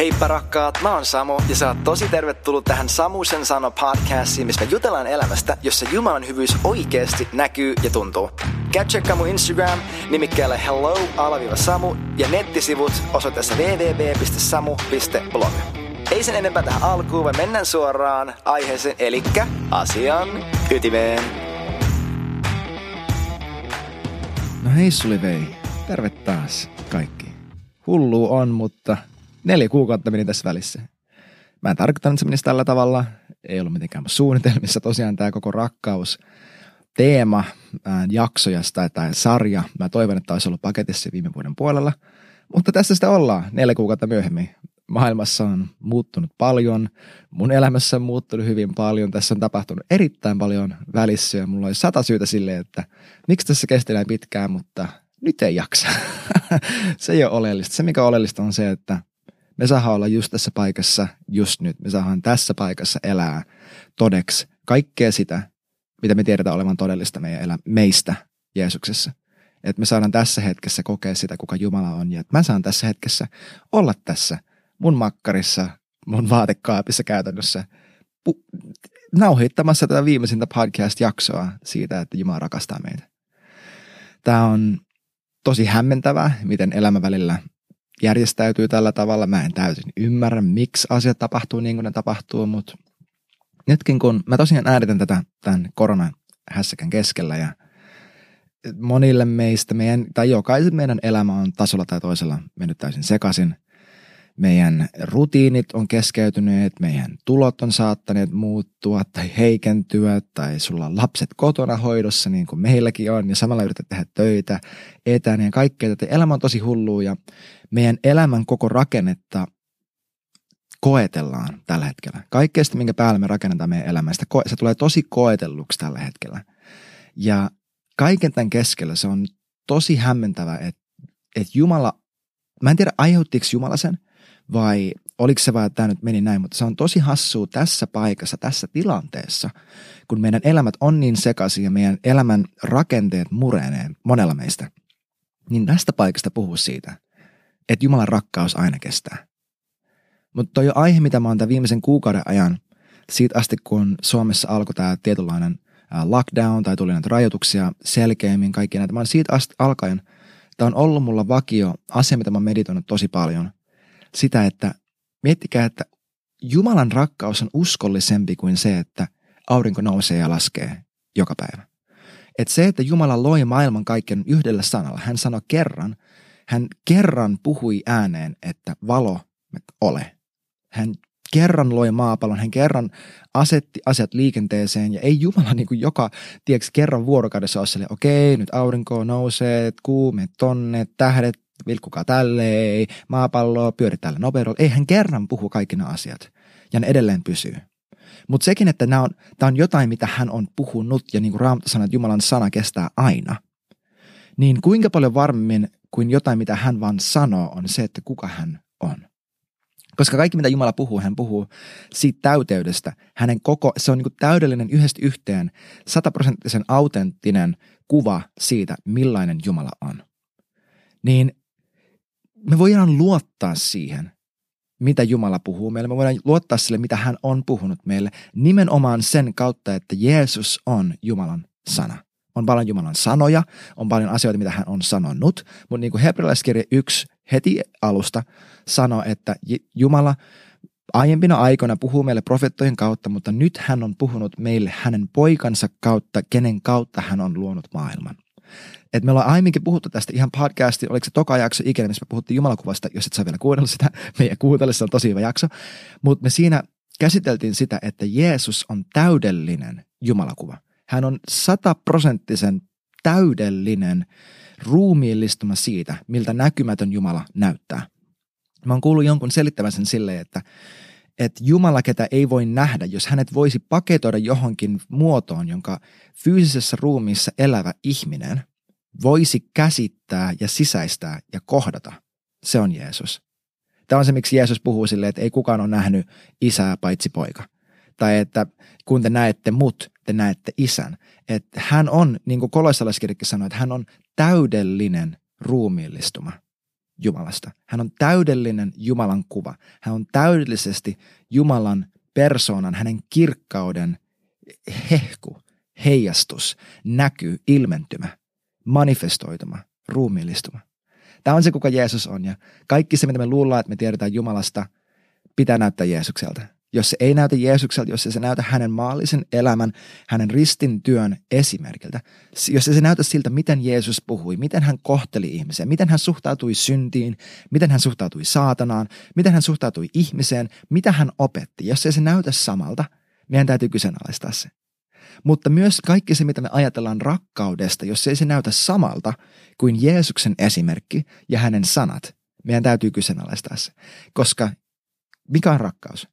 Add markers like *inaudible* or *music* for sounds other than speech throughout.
Heippa rakkaat, mä oon Samu ja sä oot tosi tervetullut tähän Samusen sano podcastiin, missä me jutellaan elämästä, jossa Jumalan hyvyys oikeasti näkyy ja tuntuu. Käy tsekkaa mun Instagram nimikkeellä hello-samu ja nettisivut osoitteessa www.samu.blog. Ei sen enempää tähän alkuun, vaan mennään suoraan aiheeseen, eli asian ytimeen. No hei Suli vei, terve taas kaikki. Hullu on, mutta neljä kuukautta meni tässä välissä. Mä en tarkoittanut, että se menisi tällä tavalla. Ei ollut mitenkään suunnitelmissa tosiaan tämä koko rakkaus teema, ää, jaksoja tai, sarja. Mä toivon, että olisi ollut paketissa viime vuoden puolella. Mutta tässä sitä ollaan neljä kuukautta myöhemmin. Maailmassa on muuttunut paljon, mun elämässä on muuttunut hyvin paljon, tässä on tapahtunut erittäin paljon välissä ja mulla oli sata syytä sille, että miksi tässä kesti näin pitkään, mutta nyt ei jaksa. *laughs* se ei ole oleellista. Se mikä on oleellista on se, että me saadaan olla just tässä paikassa just nyt. Me saadaan tässä paikassa elää todeksi kaikkea sitä, mitä me tiedetään olevan todellista meidän elä, meistä Jeesuksessa. Että me saadaan tässä hetkessä kokea sitä, kuka Jumala on. Ja että mä saan tässä hetkessä olla tässä mun makkarissa, mun vaatekaapissa käytännössä pu- nauhoittamassa tätä viimeisintä podcast-jaksoa siitä, että Jumala rakastaa meitä. Tämä on tosi hämmentävää, miten elämä välillä järjestäytyy tällä tavalla. Mä en täysin ymmärrä, miksi asiat tapahtuu niin kuin ne tapahtuu, mutta nytkin kun mä tosiaan äänitän tätä tämän koronan hässäkän keskellä ja monille meistä, meidän, tai jokaisen meidän elämä on tasolla tai toisella mennyt täysin sekaisin. Meidän rutiinit on keskeytyneet, meidän tulot on saattaneet muuttua tai heikentyä, tai sulla on lapset kotona hoidossa niin kuin meilläkin on, ja samalla yrität tehdä töitä etänä ja kaikkea tätä. Elämä on tosi hullua ja meidän elämän koko rakennetta koetellaan tällä hetkellä. Kaikkea minkä päälle me rakennetaan meidän elämästä, se tulee tosi koetelluksi tällä hetkellä. Ja kaiken tämän keskellä se on tosi hämmentävä, että, että Jumala, mä en tiedä aiheuttiko Jumala sen, vai oliko se vaan, että tämä nyt meni näin, mutta se on tosi hassua tässä paikassa, tässä tilanteessa, kun meidän elämät on niin sekaisin ja meidän elämän rakenteet murenee monella meistä, niin tästä paikasta puhuu siitä, että Jumalan rakkaus aina kestää. Mutta toi on aihe, mitä mä oon tämän viimeisen kuukauden ajan, siitä asti kun Suomessa alkoi tämä tietynlainen lockdown tai tuli näitä rajoituksia selkeämmin, kaikki näitä. Mä oon siitä asti alkaen, tämä on ollut mulla vakio asia, mitä mä oon meditoinut tosi paljon. Sitä, että miettikää, että Jumalan rakkaus on uskollisempi kuin se, että aurinko nousee ja laskee joka päivä. Että se, että Jumala loi maailman kaiken yhdellä sanalla, hän sanoi kerran, hän kerran puhui ääneen, että valo ole. Hän kerran loi maapallon, hän kerran asetti asiat liikenteeseen ja ei Jumala niin kuin joka, tiedätkö, kerran vuorokaudessa ole okei, nyt aurinko nousee, kuume tonne, tähdet, vilkkukaa tälleen, maapallo pyöri tällä nopeudella. Ei hän kerran puhu kaikki nämä asiat ja ne edelleen pysyy. Mutta sekin, että nämä on, tämä on jotain, mitä hän on puhunut ja niin kuin Raamattu sanoo, että Jumalan sana kestää aina. Niin kuinka paljon varmemmin kuin jotain, mitä hän vaan sanoo, on se, että kuka hän on. Koska kaikki, mitä Jumala puhuu, hän puhuu siitä täyteydestä. Hänen koko, se on niin täydellinen yhdestä yhteen, sataprosenttisen autenttinen kuva siitä, millainen Jumala on. Niin me voidaan luottaa siihen, mitä Jumala puhuu meille. Me voidaan luottaa sille, mitä hän on puhunut meille, nimenomaan sen kautta, että Jeesus on Jumalan sana. On paljon Jumalan sanoja, on paljon asioita, mitä hän on sanonut, mutta niin kuin hebrealaiskirja 1 heti alusta sanoi, että Jumala aiempina aikoina puhuu meille profettojen kautta, mutta nyt hän on puhunut meille hänen poikansa kautta, kenen kautta hän on luonut maailman. Et me ollaan aiemminkin puhuttu tästä ihan podcasti, oliko se toka jakso ikinä, missä me puhuttiin Jumalakuvasta, jos et saa vielä kuunnella sitä, meidän kuuntele, se on tosi hyvä jakso. Mutta me siinä käsiteltiin sitä, että Jeesus on täydellinen Jumalakuva. Hän on sataprosenttisen täydellinen ruumiillistuma siitä, miltä näkymätön Jumala näyttää. Mä oon kuullut jonkun selittävän sen silleen, että, että Jumala, ketä ei voi nähdä, jos hänet voisi paketoida johonkin muotoon, jonka fyysisessä ruumiissa elävä ihminen voisi käsittää ja sisäistää ja kohdata, se on Jeesus. Tämä on se, miksi Jeesus puhuu silleen, että ei kukaan ole nähnyt isää paitsi poika. Tai että kun te näette mut, te näette isän. Että hän on, niin kuin kolossalaiskirjakin sanoi, että hän on täydellinen ruumiillistuma Jumalasta. Hän on täydellinen Jumalan kuva. Hän on täydellisesti Jumalan persoonan, hänen kirkkauden hehku, heijastus, näky, ilmentymä, manifestoituma, ruumiillistuma. Tämä on se, kuka Jeesus on ja kaikki se, mitä me luullaan, että me tiedetään Jumalasta, pitää näyttää Jeesukselta jos se ei näytä Jeesukselta, jos se näytä hänen maallisen elämän, hänen ristin työn esimerkiltä, jos se näytä siltä, miten Jeesus puhui, miten hän kohteli ihmisiä, miten hän suhtautui syntiin, miten hän suhtautui saatanaan, miten hän suhtautui ihmiseen, mitä hän opetti, jos ei se näytä samalta, meidän täytyy kyseenalaistaa se. Mutta myös kaikki se, mitä me ajatellaan rakkaudesta, jos ei se näytä samalta kuin Jeesuksen esimerkki ja hänen sanat, meidän täytyy kyseenalaistaa se. Koska mikä on rakkaus?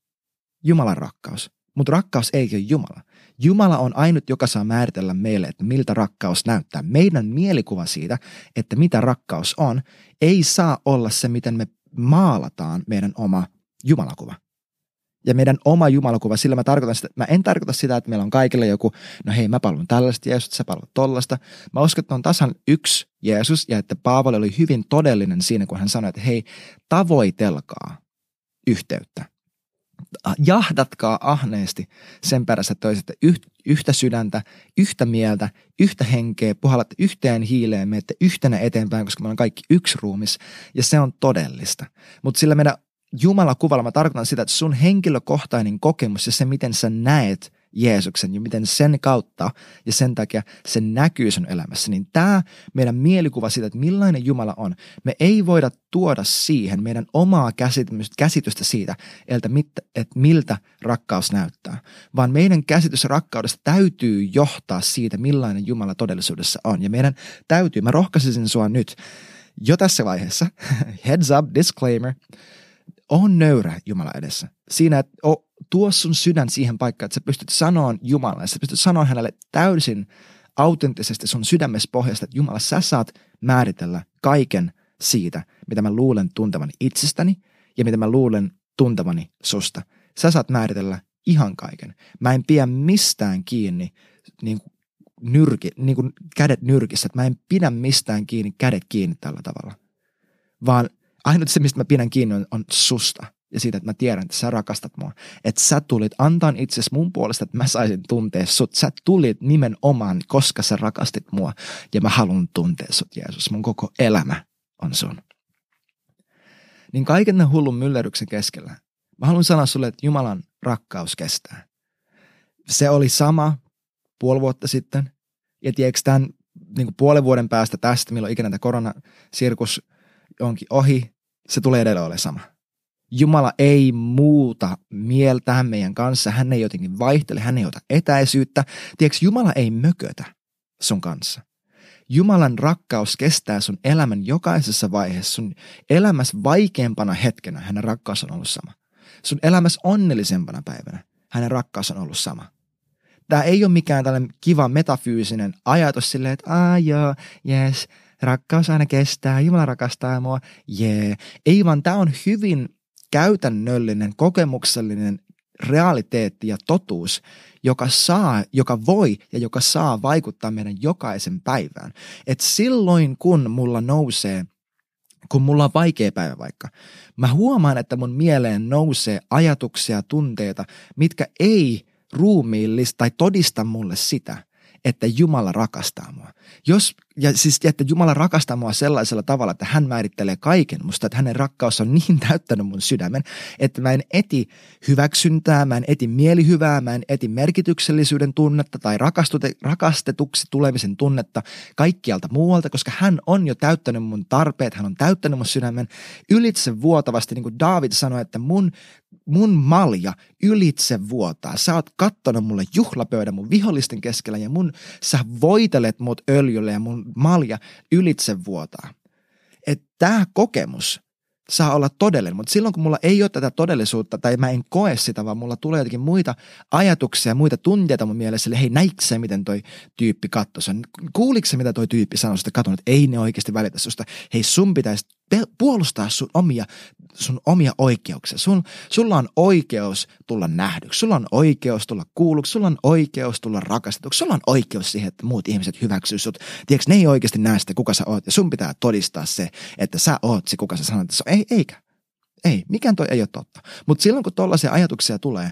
Jumalan rakkaus. Mutta rakkaus ei ole Jumala. Jumala on ainut, joka saa määritellä meille, että miltä rakkaus näyttää. Meidän mielikuva siitä, että mitä rakkaus on, ei saa olla se, miten me maalataan meidän oma Jumalakuva. Ja meidän oma Jumalakuva, sillä mä tarkoitan sitä, mä en tarkoita sitä, että meillä on kaikille joku, no hei mä palvelun tällaista Jeesusta, sä palvelut tollasta. Mä uskon, että on tasan yksi Jeesus ja että Paavali oli hyvin todellinen siinä, kun hän sanoi, että hei, tavoitelkaa yhteyttä jahdatkaa ahneesti sen perässä, että toisitte yhtä sydäntä, yhtä mieltä, yhtä henkeä, puhallatte yhteen hiileen, menette yhtenä eteenpäin, koska me ollaan kaikki yksi ruumis, ja se on todellista. Mutta sillä meidän Jumala kuvalla mä tarkoitan sitä, että sun henkilökohtainen kokemus ja se, miten sä näet Jeesuksen ja miten sen kautta ja sen takia se näkyy sun elämässä, niin tämä meidän mielikuva siitä, että millainen Jumala on, me ei voida tuoda siihen meidän omaa käsitystä siitä, että, että miltä rakkaus näyttää, vaan meidän käsitys rakkaudesta täytyy johtaa siitä, millainen Jumala todellisuudessa on. Ja meidän täytyy, mä rohkaisisin sua nyt jo tässä vaiheessa, *laughs* heads up, disclaimer, on nöyrä Jumala edessä. Siinä, että tuo sun sydän siihen paikkaan, että sä pystyt sanomaan Jumalalle, sä pystyt sanomaan hänelle täysin autenttisesti sun sydämessä pohjasta, että Jumala, sä saat määritellä kaiken siitä, mitä mä luulen tuntevani itsestäni ja mitä mä luulen tuntevani susta. Sä saat määritellä ihan kaiken. Mä en pidä mistään kiinni niin kuin nyrki, niin kuin kädet nyrkissä, että mä en pidä mistään kiinni kädet kiinni tällä tavalla. Vaan ainut se, mistä mä pidän kiinni, on, on susta ja siitä, että mä tiedän, että sä rakastat mua. Että sä tulit antaa itsesi mun puolesta, että mä saisin tuntea sut. Sä tulit nimenomaan, koska sä rakastit mua. Ja mä haluan tuntea sut, Jeesus. Mun koko elämä on sun. Niin kaiken ne hullun myllerryksen keskellä, mä haluan sanoa sulle, että Jumalan rakkaus kestää. Se oli sama puoli vuotta sitten. Ja tiedätkö, tämän niin puolen vuoden päästä tästä, milloin ikinä tämä koronasirkus onkin ohi, se tulee edelleen olemaan sama Jumala ei muuta mieltään meidän kanssa, hän ei jotenkin vaihtele, hän ei ota etäisyyttä. Tiedätkö, Jumala ei mökötä sun kanssa. Jumalan rakkaus kestää sun elämän jokaisessa vaiheessa. Sun elämässä vaikeampana hetkenä hänen rakkaus on ollut sama. Sun elämässä onnellisempana päivänä hänen rakkaus on ollut sama. Tämä ei ole mikään tällainen kiva metafyysinen ajatus silleen, että aah joo, yes, rakkaus aina kestää, Jumala rakastaa mua, jee. Yeah. Ei vaan tämä on hyvin käytännöllinen, kokemuksellinen realiteetti ja totuus, joka saa, joka voi ja joka saa vaikuttaa meidän jokaisen päivään. Et silloin kun mulla nousee kun mulla on vaikea päivä vaikka, mä huomaan, että mun mieleen nousee ajatuksia, tunteita, mitkä ei ruumiillista tai todista mulle sitä, että Jumala rakastaa mua. Jos, ja siis, että Jumala rakastaa mua sellaisella tavalla, että hän määrittelee kaiken musta, että hänen rakkaus on niin *laughs* täyttänyt mun sydämen, että mä en eti hyväksyntää, mä en eti mielihyvää, mä en eti merkityksellisyyden tunnetta tai rakastetuksi tulemisen tunnetta kaikkialta muualta, koska hän on jo täyttänyt mun tarpeet, hän on täyttänyt mun sydämen ylitse vuotavasti, niin kuin David sanoi, että mun mun malja ylitse vuotaa. Sä oot kattonut mulle juhlapöydän mun vihollisten keskellä ja mun, sä voitelet mut öljylle ja mun malja ylitse vuotaa. Että tämä kokemus saa olla todellinen, mutta silloin kun mulla ei ole tätä todellisuutta tai mä en koe sitä, vaan mulla tulee jotenkin muita ajatuksia, muita tunteita mun mielessä, eli hei näikö se, miten toi tyyppi katsoi sen, kuuliko se, mitä toi tyyppi sanoi sitä katon, että ei ne oikeasti välitä susta, hei sun pitäisi puolustaa sun omia, sun omia oikeuksia. Sun, sulla on oikeus tulla nähdyksi, sulla on oikeus tulla kuulluksi, sulla on oikeus tulla rakastetuksi, sulla on oikeus siihen, että muut ihmiset hyväksyy sut. Tiedätkö, ne ei oikeasti näe sitä, kuka sä oot, ja sun pitää todistaa se, että sä oot se, kuka sä sanot, että sä, ei, eikä. Ei, mikään toi ei ole totta. Mutta silloin, kun tollaisia ajatuksia tulee,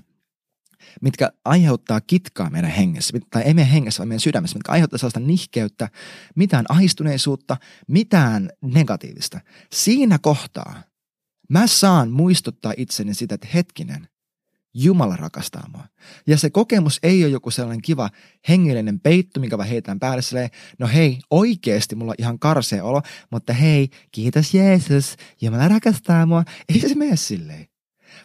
mitkä aiheuttaa kitkaa meidän hengessä, tai ei meidän hengessä, vaan meidän sydämessä, mitkä aiheuttaa sellaista nihkeyttä, mitään ahistuneisuutta, mitään negatiivista. Siinä kohtaa mä saan muistuttaa itseni sitä, että hetkinen, Jumala rakastaa mua. Ja se kokemus ei ole joku sellainen kiva hengellinen peitto, mikä vaan heitään päälle silleen, no hei, oikeasti mulla on ihan karsea olo, mutta hei, kiitos Jeesus, Jumala rakastaa mua. Ei se mene silleen.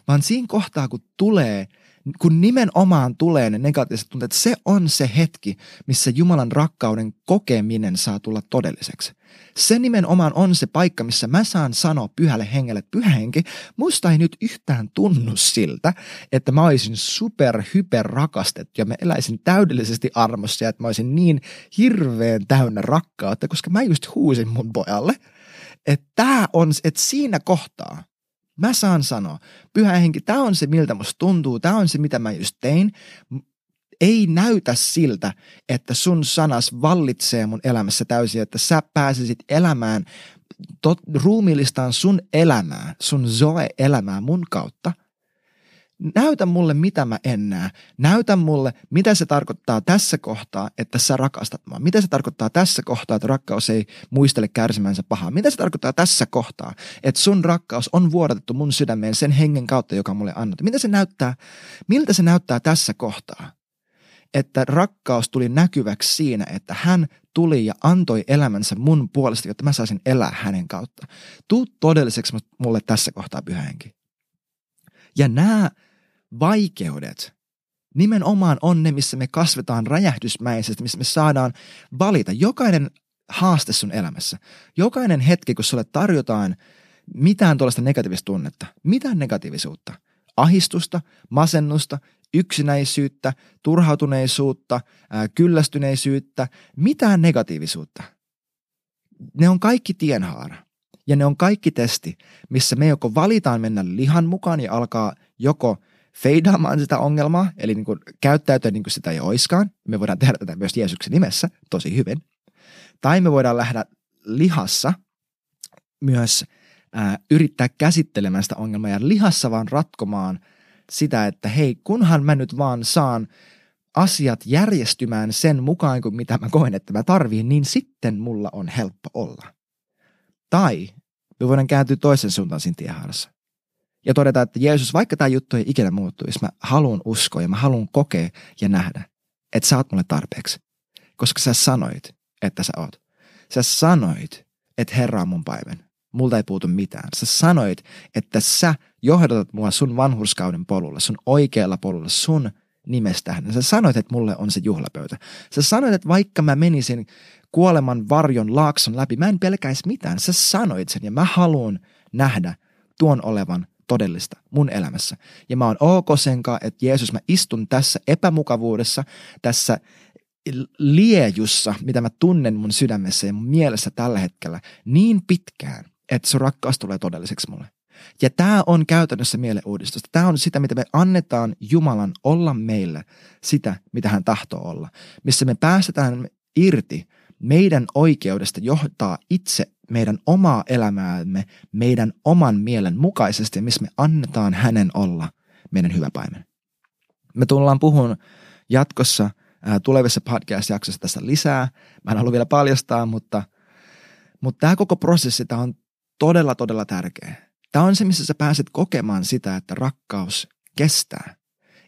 Vaan siinä kohtaa, kun tulee – kun nimenomaan tulee ne negatiiviset tunteet, se on se hetki, missä Jumalan rakkauden kokeminen saa tulla todelliseksi. Se nimenomaan on se paikka, missä mä saan sanoa pyhälle hengelle, että pyhä henki, musta ei nyt yhtään tunnu siltä, että mä olisin super hyper rakastettu ja mä eläisin täydellisesti armossa ja että mä olisin niin hirveän täynnä rakkautta, koska mä just huusin mun pojalle, että tää on, että siinä kohtaa Mä saan sanoa, pyhä henki, tämä on se, miltä musta tuntuu, tämä on se, mitä mä just tein. Ei näytä siltä, että sun sanas vallitsee mun elämässä täysin, että sä pääsisit elämään tot, ruumiillistaan sun elämää, sun zoe-elämää mun kautta näytä mulle, mitä mä en näe. Näytä mulle, mitä se tarkoittaa tässä kohtaa, että sä rakastat mua. Mitä se tarkoittaa tässä kohtaa, että rakkaus ei muistele kärsimänsä pahaa. Mitä se tarkoittaa tässä kohtaa, että sun rakkaus on vuodatettu mun sydämeen sen hengen kautta, joka mulle annettu. Mitä se näyttää, miltä se näyttää tässä kohtaa? Että rakkaus tuli näkyväksi siinä, että hän tuli ja antoi elämänsä mun puolesta, jotta mä saisin elää hänen kautta. Tuu todelliseksi mulle tässä kohtaa, pyhä henki. Ja nämä vaikeudet nimenomaan on ne, missä me kasvetaan räjähdysmäisesti, missä me saadaan valita. Jokainen haaste sun elämässä, jokainen hetki, kun sulle tarjotaan mitään tuollaista negatiivista tunnetta, mitään negatiivisuutta, ahistusta, masennusta, yksinäisyyttä, turhautuneisuutta, ää, kyllästyneisyyttä, mitään negatiivisuutta. Ne on kaikki tienhaara. Ja ne on kaikki testi, missä me joko valitaan mennä lihan mukaan ja alkaa joko – feidaamaan sitä ongelmaa, eli niin kuin käyttäytyä niin kuin sitä ei oiskaan. Me voidaan tehdä tätä myös Jeesuksen nimessä tosi hyvin. Tai me voidaan lähteä lihassa myös ää, yrittää käsittelemään sitä ongelmaa ja lihassa vaan ratkomaan sitä, että hei, kunhan mä nyt vaan saan asiat järjestymään sen mukaan kuin mitä mä koen, että mä tarviin, niin sitten mulla on helppo olla. Tai me voidaan kääntyä toisen suuntaan siinä tiehaarassa ja todeta, että Jeesus, vaikka tämä juttu ei ikinä muuttuisi, mä haluan uskoa ja mä haluan kokea ja nähdä, että sä oot mulle tarpeeksi. Koska sä sanoit, että sä oot. Sä sanoit, että Herra on mun päivän. Multa ei puutu mitään. Sä sanoit, että sä johdatat mua sun vanhurskauden polulla, sun oikealla polulla, sun nimestä. Sä sanoit, että mulle on se juhlapöytä. Sä sanoit, että vaikka mä menisin kuoleman varjon laakson läpi, mä en pelkäisi mitään. Sä sanoit sen ja mä haluan nähdä tuon olevan todellista mun elämässä. Ja mä oon ok senkaan, että Jeesus, mä istun tässä epämukavuudessa, tässä liejussa, mitä mä tunnen mun sydämessä ja mun mielessä tällä hetkellä niin pitkään, että sun rakkaus tulee todelliseksi mulle. Ja tämä on käytännössä mieleuudistusta. Tämä on sitä, mitä me annetaan Jumalan olla meille sitä, mitä hän tahtoo olla. Missä me päästetään irti meidän oikeudesta johtaa itse meidän omaa elämäämme meidän oman mielen mukaisesti, missä me annetaan hänen olla meidän hyvä paimen. Me tullaan puhun jatkossa tulevissa podcast-jaksoissa tästä lisää. Mä en halua vielä paljastaa, mutta, mutta tämä koko prosessi tämä on todella, todella tärkeä. Tämä on se, missä sä pääset kokemaan sitä, että rakkaus kestää.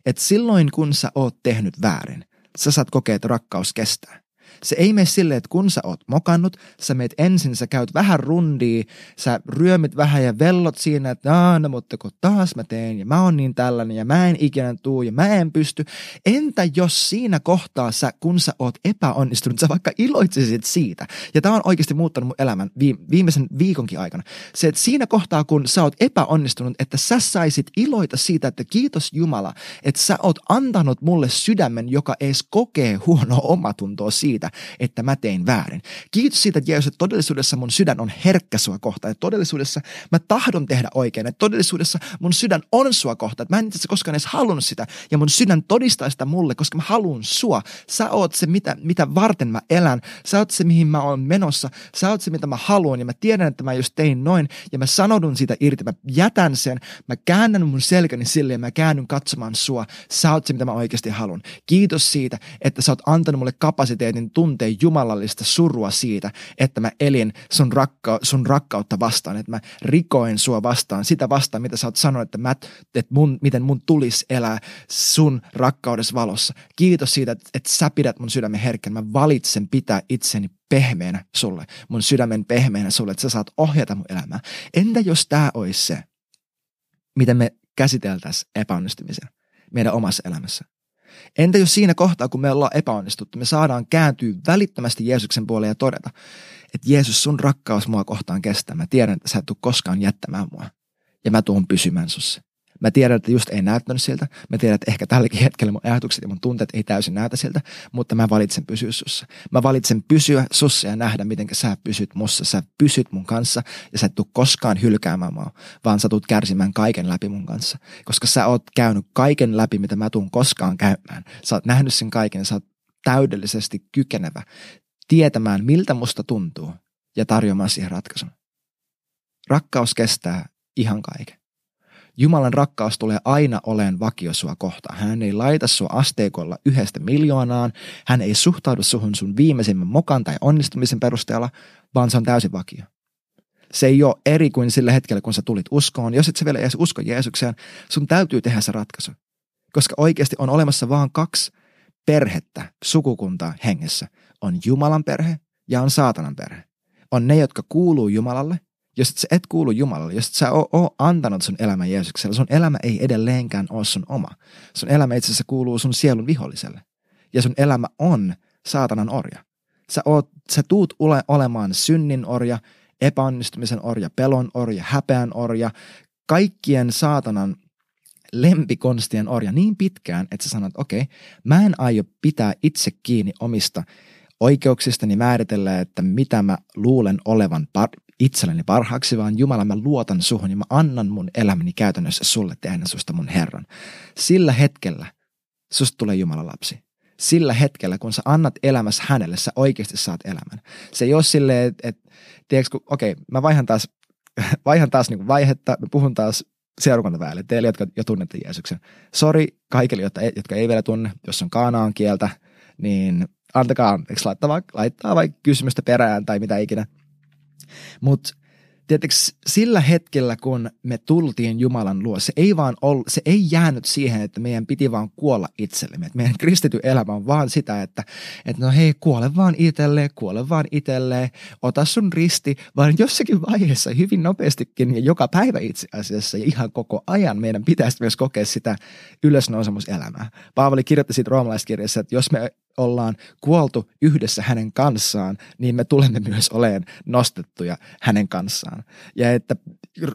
Et silloin, kun sä oot tehnyt väärin, sä saat kokea, että rakkaus kestää. Se ei mene silleen, että kun sä oot mokannut, sä meet ensin, sä käyt vähän rundia, sä ryömit vähän ja vellot siinä, että no mutta kun taas mä teen ja mä oon niin tällainen ja mä en ikinä tuu ja mä en pysty. Entä jos siinä kohtaa sä, kun sä oot epäonnistunut, sä vaikka iloitsisit siitä. Ja tää on oikeasti muuttanut mun elämän viimeisen viikonkin aikana. Se, että siinä kohtaa, kun sä oot epäonnistunut, että sä saisit iloita siitä, että kiitos Jumala, että sä oot antanut mulle sydämen, joka ees kokee huonoa omatuntoa siitä, että mä tein väärin. Kiitos siitä, että Jeesus, että todellisuudessa mun sydän on herkkä sua kohtaan. Että todellisuudessa mä tahdon tehdä oikein. Että todellisuudessa mun sydän on sua kohtaan. Että mä en itse koskaan edes halunnut sitä. Ja mun sydän todistaa sitä mulle, koska mä haluan sua. Sä oot se, mitä, mitä varten mä elän. Sä oot se, mihin mä oon menossa. Sä oot se, mitä mä haluan. Ja mä tiedän, että mä just tein noin. Ja mä sanodun siitä irti. Mä jätän sen. Mä käännän mun selkäni sille ja mä käännyn katsomaan sua. Sä oot se, mitä mä oikeasti haluan. Kiitos siitä, että sä oot antanut mulle kapasiteetin tuntea jumalallista surua siitä, että mä elin sun, rakka- sun rakkautta vastaan, että mä rikoin sua vastaan, sitä vastaan, mitä sä oot sanonut, että, mä, että mun, miten mun tulisi elää sun rakkaudessa valossa. Kiitos siitä, että, että sä pidät mun sydämen herkkän. Mä valitsen pitää itseni pehmeänä sulle, mun sydämen pehmeänä sulle, että sä saat ohjata mun elämää. Entä jos tämä olisi se, miten me käsiteltäisiin epäonnistumisen meidän omassa elämässä? Entä jos siinä kohtaa, kun me ollaan epäonnistuttu, me saadaan kääntyä välittömästi Jeesuksen puoleen ja todeta, että Jeesus, sun rakkaus mua kohtaan kestää. Mä tiedän, että sä et tule koskaan jättämään mua. Ja mä tuun pysymään sussa. Mä tiedän, että just ei näyttänyt siltä. Mä tiedän, että ehkä tälläkin hetkellä mun ajatukset ja mun tunteet ei täysin näytä siltä, mutta mä valitsen pysyä sussa. Mä valitsen pysyä sussa ja nähdä, miten sä pysyt mussa. Sä pysyt mun kanssa ja sä et tuu koskaan hylkäämään mua, vaan sä tulet kärsimään kaiken läpi mun kanssa. Koska sä oot käynyt kaiken läpi, mitä mä tuun koskaan käymään. Sä oot nähnyt sen kaiken, sä oot täydellisesti kykenevä tietämään, miltä musta tuntuu ja tarjoamaan siihen ratkaisun. Rakkaus kestää ihan kaiken. Jumalan rakkaus tulee aina oleen vakio sua kohtaan. Hän ei laita sua asteikolla yhdestä miljoonaan. Hän ei suhtaudu suhun sun viimeisimmän mokan tai onnistumisen perusteella, vaan se on täysin vakio. Se ei ole eri kuin sillä hetkellä, kun sä tulit uskoon. Jos et sä vielä edes usko Jeesukseen, sun täytyy tehdä se ratkaisu. Koska oikeasti on olemassa vain kaksi perhettä, sukukuntaa hengessä. On Jumalan perhe ja on saatanan perhe. On ne, jotka kuuluu Jumalalle jos et sä et kuulu Jumalalle, jos et sä oo, oo antanut sun elämän Jeesukselle, sun elämä ei edelleenkään ole sun oma. Sun elämä itse asiassa kuuluu sun sielun viholliselle. Ja sun elämä on saatanan orja. Sä, oot, sä tuut ule, olemaan synnin orja, epäonnistumisen orja, pelon orja, häpeän orja, kaikkien saatanan lempikonstien orja niin pitkään, että sä sanot, okei, okay, mä en aio pitää itse kiinni omista oikeuksistani määritellä, että mitä mä luulen olevan par- itselleni parhaaksi, vaan Jumala, mä luotan suhun ja mä annan mun elämäni käytännössä sulle tehdä susta mun Herran. Sillä hetkellä susta tulee Jumalan lapsi. Sillä hetkellä, kun sä annat elämässä hänelle, sä oikeasti saat elämän. Se ei ole silleen, että, et, tiedätkö, okei, okay, mä vaihan taas, *laughs* vaihan taas niin vaihetta, mä puhun taas seurakuntaväelle, teille, jotka jo tunnette Jeesuksen. Sori kaikille, jotka ei, jotka ei vielä tunne, jos on kaanaan kieltä, niin antakaa anteeksi, laittaa vaikka, laittaa vaikka kysymystä perään tai mitä ikinä. Mutta Tietysti sillä hetkellä, kun me tultiin Jumalan luo, se ei vaan ollut, se ei jäänyt siihen, että meidän piti vaan kuolla itsellemme. Että meidän kristity elämä on vaan sitä, että, että no hei, kuole vaan itselleen, kuole vaan itselleen, ota sun risti, vaan jossakin vaiheessa hyvin nopeastikin ja joka päivä itse asiassa ja ihan koko ajan meidän pitäisi myös kokea sitä ylösnousemuselämää. Paavali kirjoitti siitä roomalaiskirjassa, että jos me ollaan kuoltu yhdessä hänen kanssaan, niin me tulemme myös oleen nostettuja hänen kanssaan. Ja että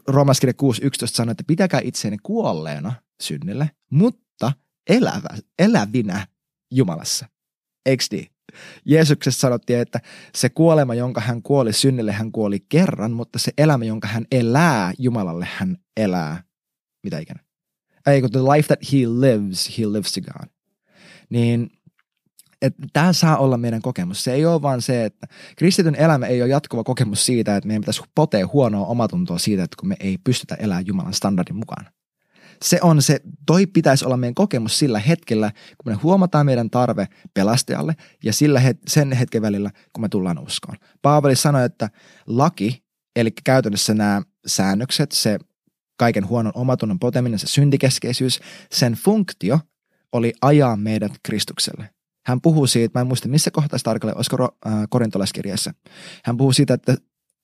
Roomaskirja 6.11 sanoo, että pitäkää itseänne kuolleena synnille, mutta elävä, elävinä Jumalassa. Eikö niin? Jeesuksessa sanottiin, että se kuolema, jonka hän kuoli synnille, hän kuoli kerran, mutta se elämä, jonka hän elää Jumalalle, hän elää mitä ikinä. Ei, the life that he lives, he lives to God. Niin että tämä saa olla meidän kokemus. Se ei ole vaan se, että kristityn elämä ei ole jatkuva kokemus siitä, että meidän pitäisi potea huonoa omatuntoa siitä, että kun me ei pystytä elämään Jumalan standardin mukaan. Se on se, toi pitäisi olla meidän kokemus sillä hetkellä, kun me huomataan meidän tarve pelastajalle ja sillä het- sen hetken välillä, kun me tullaan uskoon. Paavali sanoi, että laki, eli käytännössä nämä säännökset, se kaiken huonon omatunnon poteminen, se syntikeskeisyys, sen funktio oli ajaa meidät Kristukselle. Hän puhuu siitä, mä en muista missä kohtaa tarkalleen, olisiko äh, korintolaiskirjassa. Hän puhuu siitä, että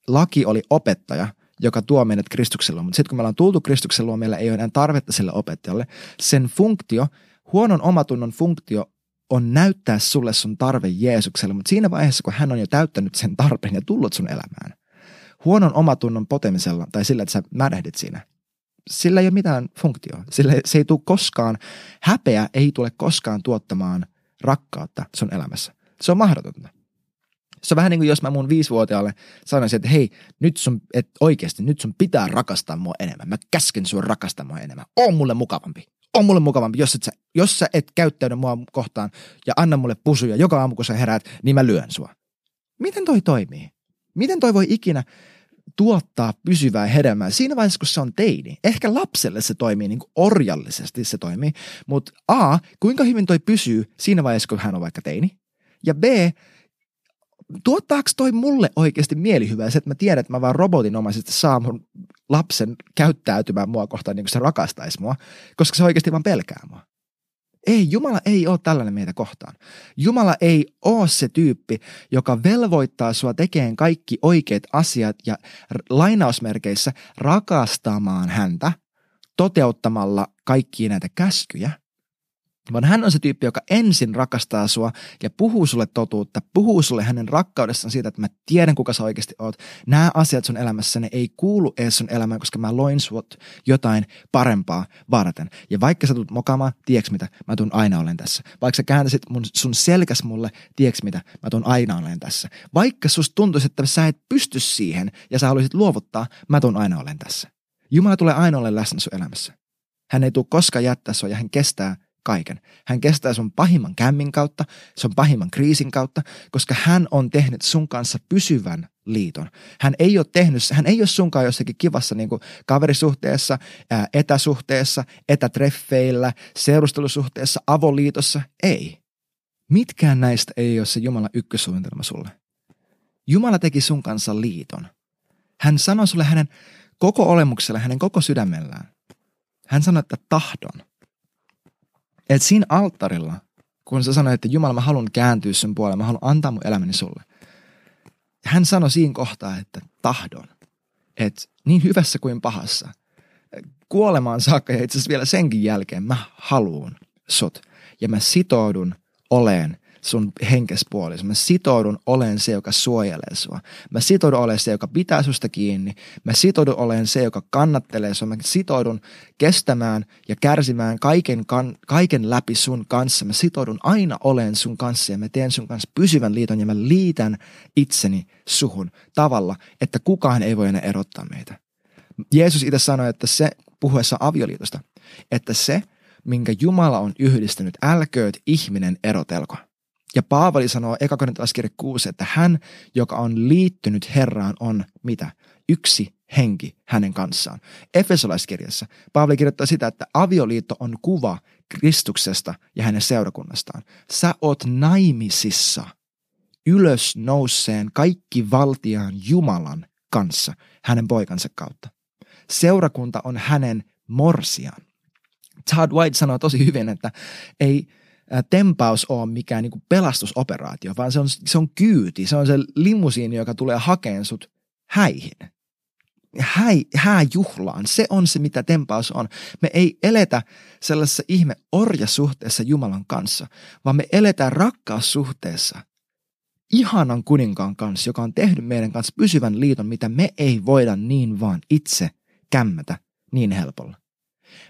laki oli opettaja, joka tuo meidät Kristuksella. Mutta sitten kun me ollaan tultu Kristuksella luo, meillä ei ole enää tarvetta sille opettajalle. Sen funktio, huonon omatunnon funktio on näyttää sulle sun tarve Jeesukselle, mutta siinä vaiheessa, kun hän on jo täyttänyt sen tarpeen ja tullut sun elämään, huonon omatunnon potemisella tai sillä, että sä märehdit siinä, sillä ei ole mitään funktioa. Sillä se ei tule koskaan, häpeä ei tule koskaan tuottamaan rakkautta sun elämässä. Se on mahdotonta. Se on vähän niin kuin jos mä mun viisivuotiaalle sanoisin, että hei, nyt sun, et oikeasti, nyt sun pitää rakastaa mua enemmän. Mä käsken sun rakastaa mua enemmän. On mulle mukavampi. On mulle mukavampi, jos, et sä, jos sä et käyttäydy mua kohtaan ja anna mulle pusuja joka aamu, kun sä heräät, niin mä lyön sua. Miten toi toimii? Miten toi voi ikinä tuottaa pysyvää hedelmää siinä vaiheessa, kun se on teini. Ehkä lapselle se toimii niin kuin orjallisesti se toimii, mutta A, kuinka hyvin toi pysyy siinä vaiheessa, kun hän on vaikka teini? Ja B, tuottaako toi mulle oikeasti mielihyvää se, että mä tiedän, että mä vaan robotinomaisesti saa mun lapsen käyttäytymään mua kohtaan niin kuin se rakastaisi mua, koska se oikeasti vaan pelkää mua. Ei, Jumala ei ole tällainen meitä kohtaan. Jumala ei ole se tyyppi, joka velvoittaa sua tekemään kaikki oikeat asiat ja lainausmerkeissä rakastamaan häntä toteuttamalla kaikkia näitä käskyjä – vaan hän on se tyyppi, joka ensin rakastaa sua ja puhuu sulle totuutta, puhuu sulle hänen rakkaudestaan siitä, että mä tiedän kuka sä oikeasti oot. Nämä asiat sun elämässä, ne ei kuulu edes sun elämään, koska mä loin sut jotain parempaa varten. Ja vaikka sä tulet mokaamaan, tiedätkö mitä, mä tuun aina olen tässä. Vaikka sä kääntäisit mun, sun selkäs mulle, tiedätkö mitä, mä tuun aina olen tässä. Vaikka susta tuntuisi, että sä et pysty siihen ja sä haluaisit luovuttaa, mä tuun aina olen tässä. Jumala tulee aina olemaan läsnä sun elämässä. Hän ei tule koskaan jättää sua ja hän kestää kaiken. Hän kestää sun pahimman kämmin kautta, sun pahimman kriisin kautta, koska hän on tehnyt sun kanssa pysyvän liiton. Hän ei ole tehnyt, hän ei ole sunkaan jossakin kivassa niin kuin kaverisuhteessa, ää, etäsuhteessa, etätreffeillä, seurustelusuhteessa, avoliitossa. Ei. Mitkään näistä ei ole se Jumalan ykkösuunnitelma sulle. Jumala teki sun kanssa liiton. Hän sanoi sulle hänen koko olemuksella, hänen koko sydämellään. Hän sanoi, että tahdon – et siinä alttarilla, kun sä sanoit, että Jumala, mä haluan kääntyä sun puolelle, mä haluan antaa mun elämäni sulle. Hän sanoi siinä kohtaa, että tahdon. Että niin hyvässä kuin pahassa. Kuolemaan saakka ja itse asiassa vielä senkin jälkeen mä haluun sut. Ja mä sitoudun oleen sun henkespuolisi. Mä sitoudun olen se, joka suojelee sua. Mä sitoudun olen se, joka pitää susta kiinni. Mä sitoudun olen se, joka kannattelee sua. Mä sitoudun kestämään ja kärsimään kaiken, kan, kaiken läpi sun kanssa. Mä sitoudun aina olen sun kanssa ja mä teen sun kanssa pysyvän liiton ja mä liitän itseni suhun tavalla, että kukaan ei voi enää erottaa meitä. Jeesus itse sanoi, että se puhuessa avioliitosta, että se, minkä Jumala on yhdistänyt, älkööt ihminen erotelko. Ja Paavali sanoo eka 6, että hän, joka on liittynyt Herraan, on mitä? Yksi henki hänen kanssaan. Efesolaiskirjassa Paavali kirjoittaa sitä, että avioliitto on kuva Kristuksesta ja hänen seurakunnastaan. Sä oot naimisissa ylös nousseen kaikki valtiaan Jumalan kanssa hänen poikansa kautta. Seurakunta on hänen morsiaan. Todd White sanoo tosi hyvin, että ei, tempaus ole mikään niin kuin pelastusoperaatio, vaan se on, se on kyyti, se on se limusiini, joka tulee hakeen sut häihin. Häi, hääjuhlaan, se on se, mitä tempaus on. Me ei eletä sellaisessa ihme orjasuhteessa Jumalan kanssa, vaan me eletään rakkaussuhteessa ihanan kuninkaan kanssa, joka on tehnyt meidän kanssa pysyvän liiton, mitä me ei voida niin vaan itse kämmätä niin helpolla.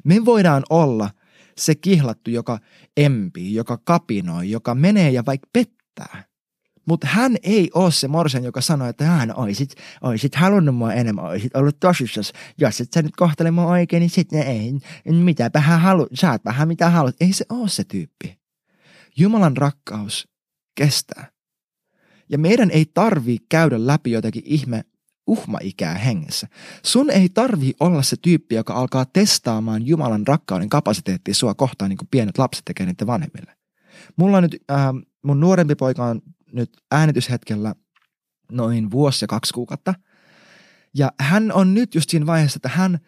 Me voidaan olla – se kihlattu, joka empii, joka kapinoi, joka menee ja vaikka pettää. Mutta hän ei ole se morsen, joka sanoo, että hän oisit, oisit halunnut mua enemmän, oisit ollut tosissas. Jos et sä nyt kohtele mua oikein, niin sitten ei, mitäpä hän haluat, saat vähän mitä haluat. Ei se ole se tyyppi. Jumalan rakkaus kestää. Ja meidän ei tarvii käydä läpi jotakin ihme uhmaikää hengessä. Sun ei tarvi olla se tyyppi, joka alkaa testaamaan Jumalan rakkauden kapasiteettia sua kohtaan, niin kuin pienet lapset tekee niiden vanhemmille. Mulla on nyt, äh, mun nuorempi poika on nyt äänityshetkellä noin vuosi ja kaksi kuukautta. Ja hän on nyt just siinä vaiheessa, että hän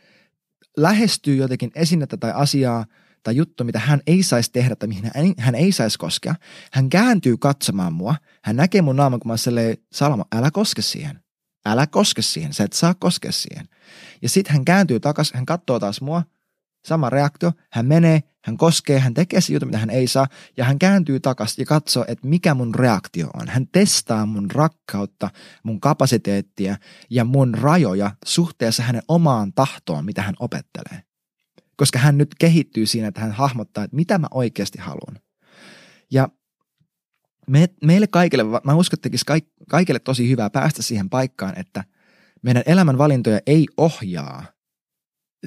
lähestyy jotenkin esinettä tai asiaa tai juttu, mitä hän ei saisi tehdä tai mihin hän ei, hän ei saisi koskea. Hän kääntyy katsomaan mua. Hän näkee mun naaman, kun mä Salama, älä koske siihen. Älä koske siihen, sä et saa koskea siihen. Ja sitten hän kääntyy takaisin, hän katsoo taas mua, sama reaktio, hän menee, hän koskee, hän tekee se juttu, mitä hän ei saa, ja hän kääntyy takaisin ja katsoo, että mikä mun reaktio on. Hän testaa mun rakkautta, mun kapasiteettia ja mun rajoja suhteessa hänen omaan tahtoon, mitä hän opettelee. Koska hän nyt kehittyy siinä, että hän hahmottaa, että mitä mä oikeasti haluan. Ja me, meille kaikille, mä uskon, että kaikille tosi hyvää päästä siihen paikkaan, että meidän elämän valintoja ei ohjaa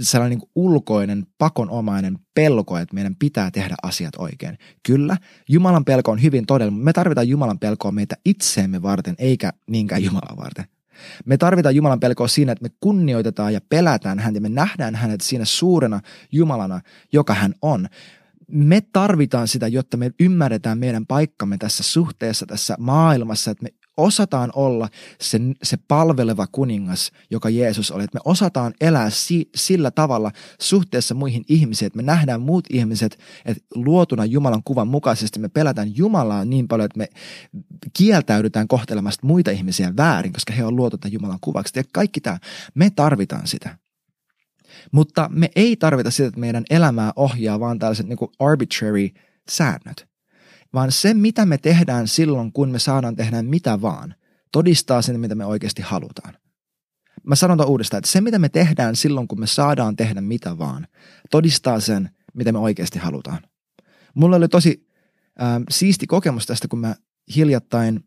sellainen niin ulkoinen, pakonomainen pelko, että meidän pitää tehdä asiat oikein. Kyllä, Jumalan pelko on hyvin todella, mutta me tarvitaan Jumalan pelkoa meitä itseemme varten, eikä niinkään Jumalan varten. Me tarvitaan Jumalan pelkoa siinä, että me kunnioitetaan ja pelätään häntä ja me nähdään hänet siinä suurena Jumalana, joka hän on me tarvitaan sitä, jotta me ymmärretään meidän paikkamme tässä suhteessa, tässä maailmassa, että me osataan olla se, se palveleva kuningas, joka Jeesus oli. Että me osataan elää si, sillä tavalla suhteessa muihin ihmisiin, että me nähdään muut ihmiset, että luotuna Jumalan kuvan mukaisesti me pelätään Jumalaa niin paljon, että me kieltäydytään kohtelemasta muita ihmisiä väärin, koska he on luotu Jumalan kuvaksi. Ja kaikki tämä, me tarvitaan sitä. Mutta me ei tarvita sitä, että meidän elämää ohjaa vaan tällaiset niin kuin arbitrary säännöt. Vaan se, mitä me tehdään silloin, kun me saadaan tehdä mitä vaan, todistaa sen, mitä me oikeasti halutaan. Mä sanon uudestaan, että se, mitä me tehdään silloin, kun me saadaan tehdä mitä vaan, todistaa sen, mitä me oikeasti halutaan. Mulla oli tosi äh, siisti kokemus tästä, kun mä hiljattain,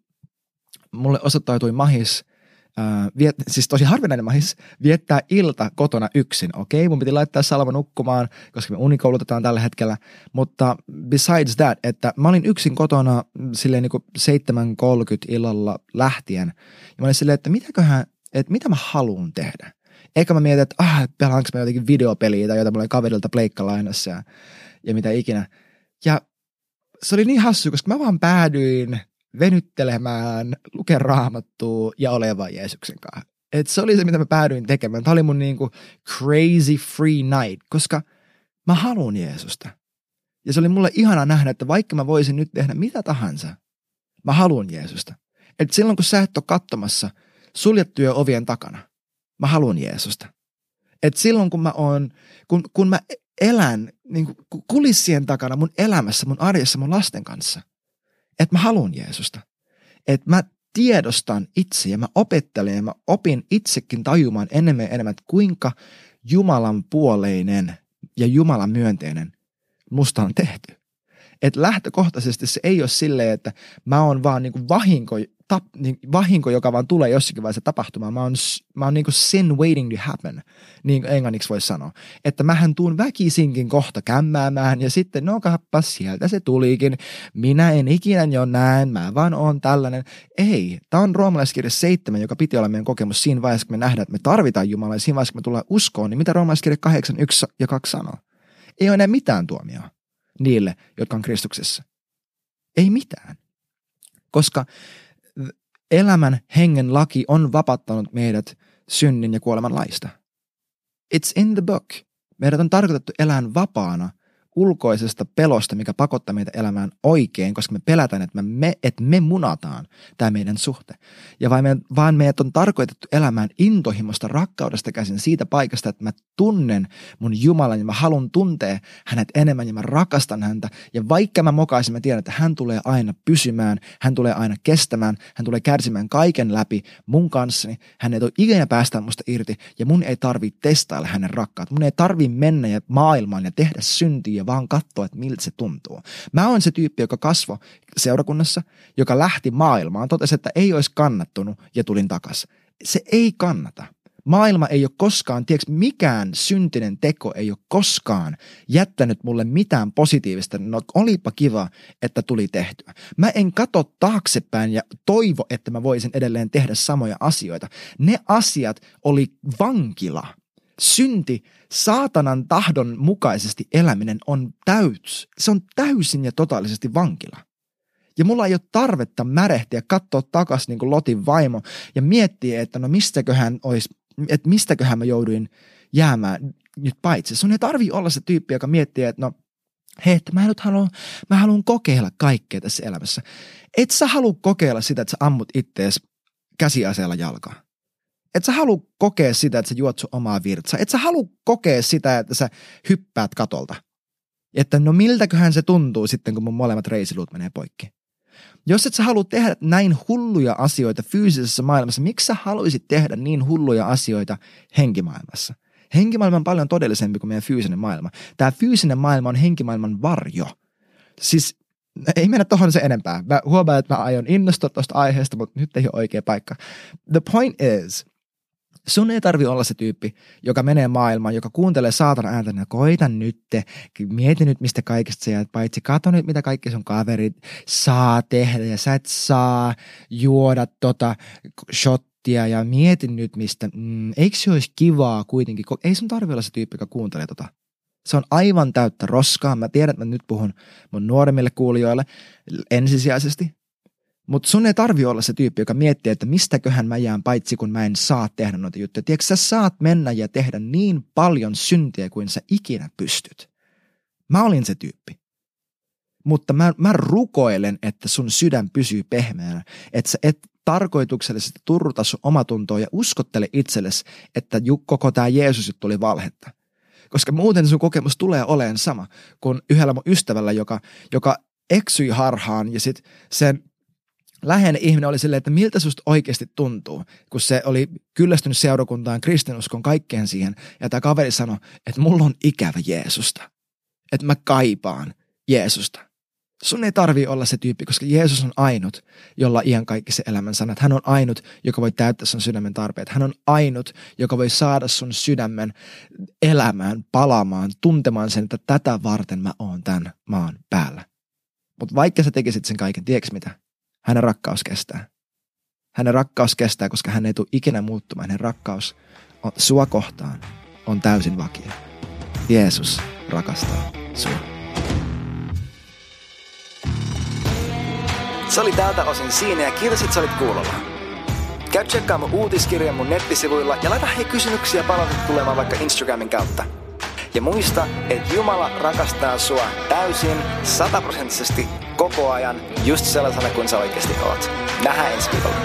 mulle osoittautui mahis äh, viet, siis tosi harvinainen mahis, viettää ilta kotona yksin. Okei, mun piti laittaa Salma nukkumaan, koska me unikoulutetaan tällä hetkellä, mutta besides that, että mä olin yksin kotona silleen niin kuin 7.30 illalla lähtien, ja mä olin silleen, että mitäköhän, että mitä mä haluan tehdä. Eikä mä mietin, että ah, pelaanko mä jotenkin videopeliä tai jotain mulla kaverilta pleikkalainassa ja, ja mitä ikinä. Ja se oli niin hassu, koska mä vaan päädyin venyttelemään, lukea raamattua ja olevan Jeesuksen kanssa. Et se oli se, mitä mä päädyin tekemään. Tämä oli mun niinku crazy free night, koska mä haluan Jeesusta. Ja se oli mulle ihana nähdä, että vaikka mä voisin nyt tehdä mitä tahansa, mä haluan Jeesusta. Et silloin kun sä et ole katsomassa suljettuja ovien takana, mä haluan Jeesusta. Et silloin kun mä oon, kun, kun mä elän niin kulissien takana mun elämässä, mun arjessa, mun lasten kanssa – että mä haluan Jeesusta. Että mä tiedostan itse ja mä opettelen ja mä opin itsekin tajumaan enemmän ja enemmän, että kuinka Jumalan puoleinen ja Jumalan myönteinen musta on tehty. Että lähtökohtaisesti se ei ole silleen, että mä oon vaan niin kuin vahinko tap, niin vahinko, joka vaan tulee jossakin vaiheessa tapahtumaan. Mä oon, mä oon niin kuin sin waiting to happen, niin kuin englanniksi voisi sanoa. Että mähän tuun väkisinkin kohta kämmäämään ja sitten no kappa, sieltä se tulikin. Minä en ikinä jo näen, mä vaan oon tällainen. Ei, tämä on roomalaiskirja 7, joka piti olla meidän kokemus siinä vaiheessa, kun me nähdään, että me tarvitaan Jumalaa ja siinä vaiheessa, kun me tullaan uskoon, niin mitä roomalaiskirja 8, 1 ja 2 sanoo? Ei ole enää mitään tuomioa niille, jotka on Kristuksessa. Ei mitään. Koska elämän hengen laki on vapattanut meidät synnin ja kuoleman laista. It's in the book. Meidät on tarkoitettu elää vapaana – ulkoisesta pelosta, mikä pakottaa meitä elämään oikein, koska me pelätään, että me, että me munataan tämä meidän suhte. Ja vain me, vaan meidät on tarkoitettu elämään intohimosta rakkaudesta käsin siitä paikasta, että mä tunnen mun Jumalan ja mä haluan tuntea hänet enemmän ja mä rakastan häntä. Ja vaikka mä mokaisin, mä tiedän, että hän tulee aina pysymään, hän tulee aina kestämään, hän tulee kärsimään kaiken läpi mun kanssani. Hän ei tule ikinä päästä musta irti ja mun ei tarvi testailla hänen rakkautta. Mun ei tarvi mennä ja maailmaan ja tehdä syntiä ja vaan katsoa, että miltä se tuntuu. Mä oon se tyyppi, joka kasvoi seurakunnassa, joka lähti maailmaan, totesi, että ei olisi kannattunut ja tulin takas. Se ei kannata. Maailma ei ole koskaan, tiedätkö, mikään syntinen teko ei ole koskaan jättänyt mulle mitään positiivista. No olipa kiva, että tuli tehtyä. Mä en kato taaksepäin ja toivo, että mä voisin edelleen tehdä samoja asioita. Ne asiat oli vankila synti, saatanan tahdon mukaisesti eläminen on täys. Se on täysin ja totaalisesti vankila. Ja mulla ei ole tarvetta märehtiä, katsoa takaisin niin kuin Lotin vaimo ja miettiä, että no mistäköhän olisi, että mistäköhän mä jouduin jäämään nyt paitsi. Sun ei tarvi olla se tyyppi, joka miettii, että no hei, että mä, nyt haluan, mä haluan kokeilla kaikkea tässä elämässä. Et sä halua kokeilla sitä, että sä ammut ittees käsiaseella jalkaa. Et sä halua kokea sitä, että sä juot sun omaa virtsaa. Et sä halua kokea sitä, että sä hyppäät katolta. Että no miltäköhän se tuntuu sitten, kun mun molemmat reisiluut menee poikki. Jos et sä halua tehdä näin hulluja asioita fyysisessä maailmassa, miksi sä haluaisit tehdä niin hulluja asioita henkimaailmassa? Henkimaailma on paljon todellisempi kuin meidän fyysinen maailma. Tämä fyysinen maailma on henkimaailman varjo. Siis ei mennä tuohon se enempää. Mä huomaan, että mä aion innostua tuosta aiheesta, mutta nyt ei ole oikea paikka. The point is, Sun ei tarvi olla se tyyppi, joka menee maailmaan, joka kuuntelee saatana ääntä, ja koita nyt, mieti nyt mistä kaikesta sä jäät paitsi, kato nyt mitä kaikki sun kaverit saa tehdä ja sä et saa juoda tota shottia ja mieti nyt mistä, mm, eikö se olisi kivaa kuitenkin, ei sun tarvi olla se tyyppi, joka kuuntelee tota. Se on aivan täyttä roskaa. Mä tiedän, että mä nyt puhun mun nuoremmille kuulijoille ensisijaisesti, mutta sun ei tarvi olla se tyyppi, joka miettii, että mistäköhän mä jään paitsi, kun mä en saa tehdä noita juttuja. Tiedätkö, sä saat mennä ja tehdä niin paljon syntiä kuin sä ikinä pystyt. Mä olin se tyyppi. Mutta mä, mä rukoilen, että sun sydän pysyy pehmeänä. Että sä et tarkoituksellisesti turruta sun omatuntoa ja uskottele itsellesi, että koko tämä Jeesus tuli valhetta. Koska muuten sun kokemus tulee olemaan sama kuin yhdellä mun ystävällä, joka, joka eksyi harhaan ja sitten sen läheinen ihminen oli silleen, että miltä susta oikeasti tuntuu, kun se oli kyllästynyt seurakuntaan, kristinuskon, kaikkeen siihen. Ja tämä kaveri sanoi, että mulla on ikävä Jeesusta. Että mä kaipaan Jeesusta. Sun ei tarvi olla se tyyppi, koska Jeesus on ainut, jolla iän kaikki se elämän sanat. Hän on ainut, joka voi täyttää sun sydämen tarpeet. Hän on ainut, joka voi saada sun sydämen elämään, palaamaan, tuntemaan sen, että tätä varten mä oon tämän maan päällä. Mutta vaikka sä tekisit sen kaiken, tiedätkö mitä? Hänen rakkaus kestää. Hänen rakkaus kestää, koska hän ei tule ikinä muuttumaan. Hänen rakkaus on, sua kohtaan on täysin vakio. Jeesus rakastaa sua. Se oli tältä osin siinä ja kiitos, että sä olit kuulolla. Käy tsekkaa mun uutiskirjan mun nettisivuilla ja laita hei kysymyksiä palautetta tulemaan vaikka Instagramin kautta. Ja muista, että Jumala rakastaa sua täysin, sataprosenttisesti koko ajan, just sellaisena kuin sä oikeasti oot. Nähdään ensi viikolla.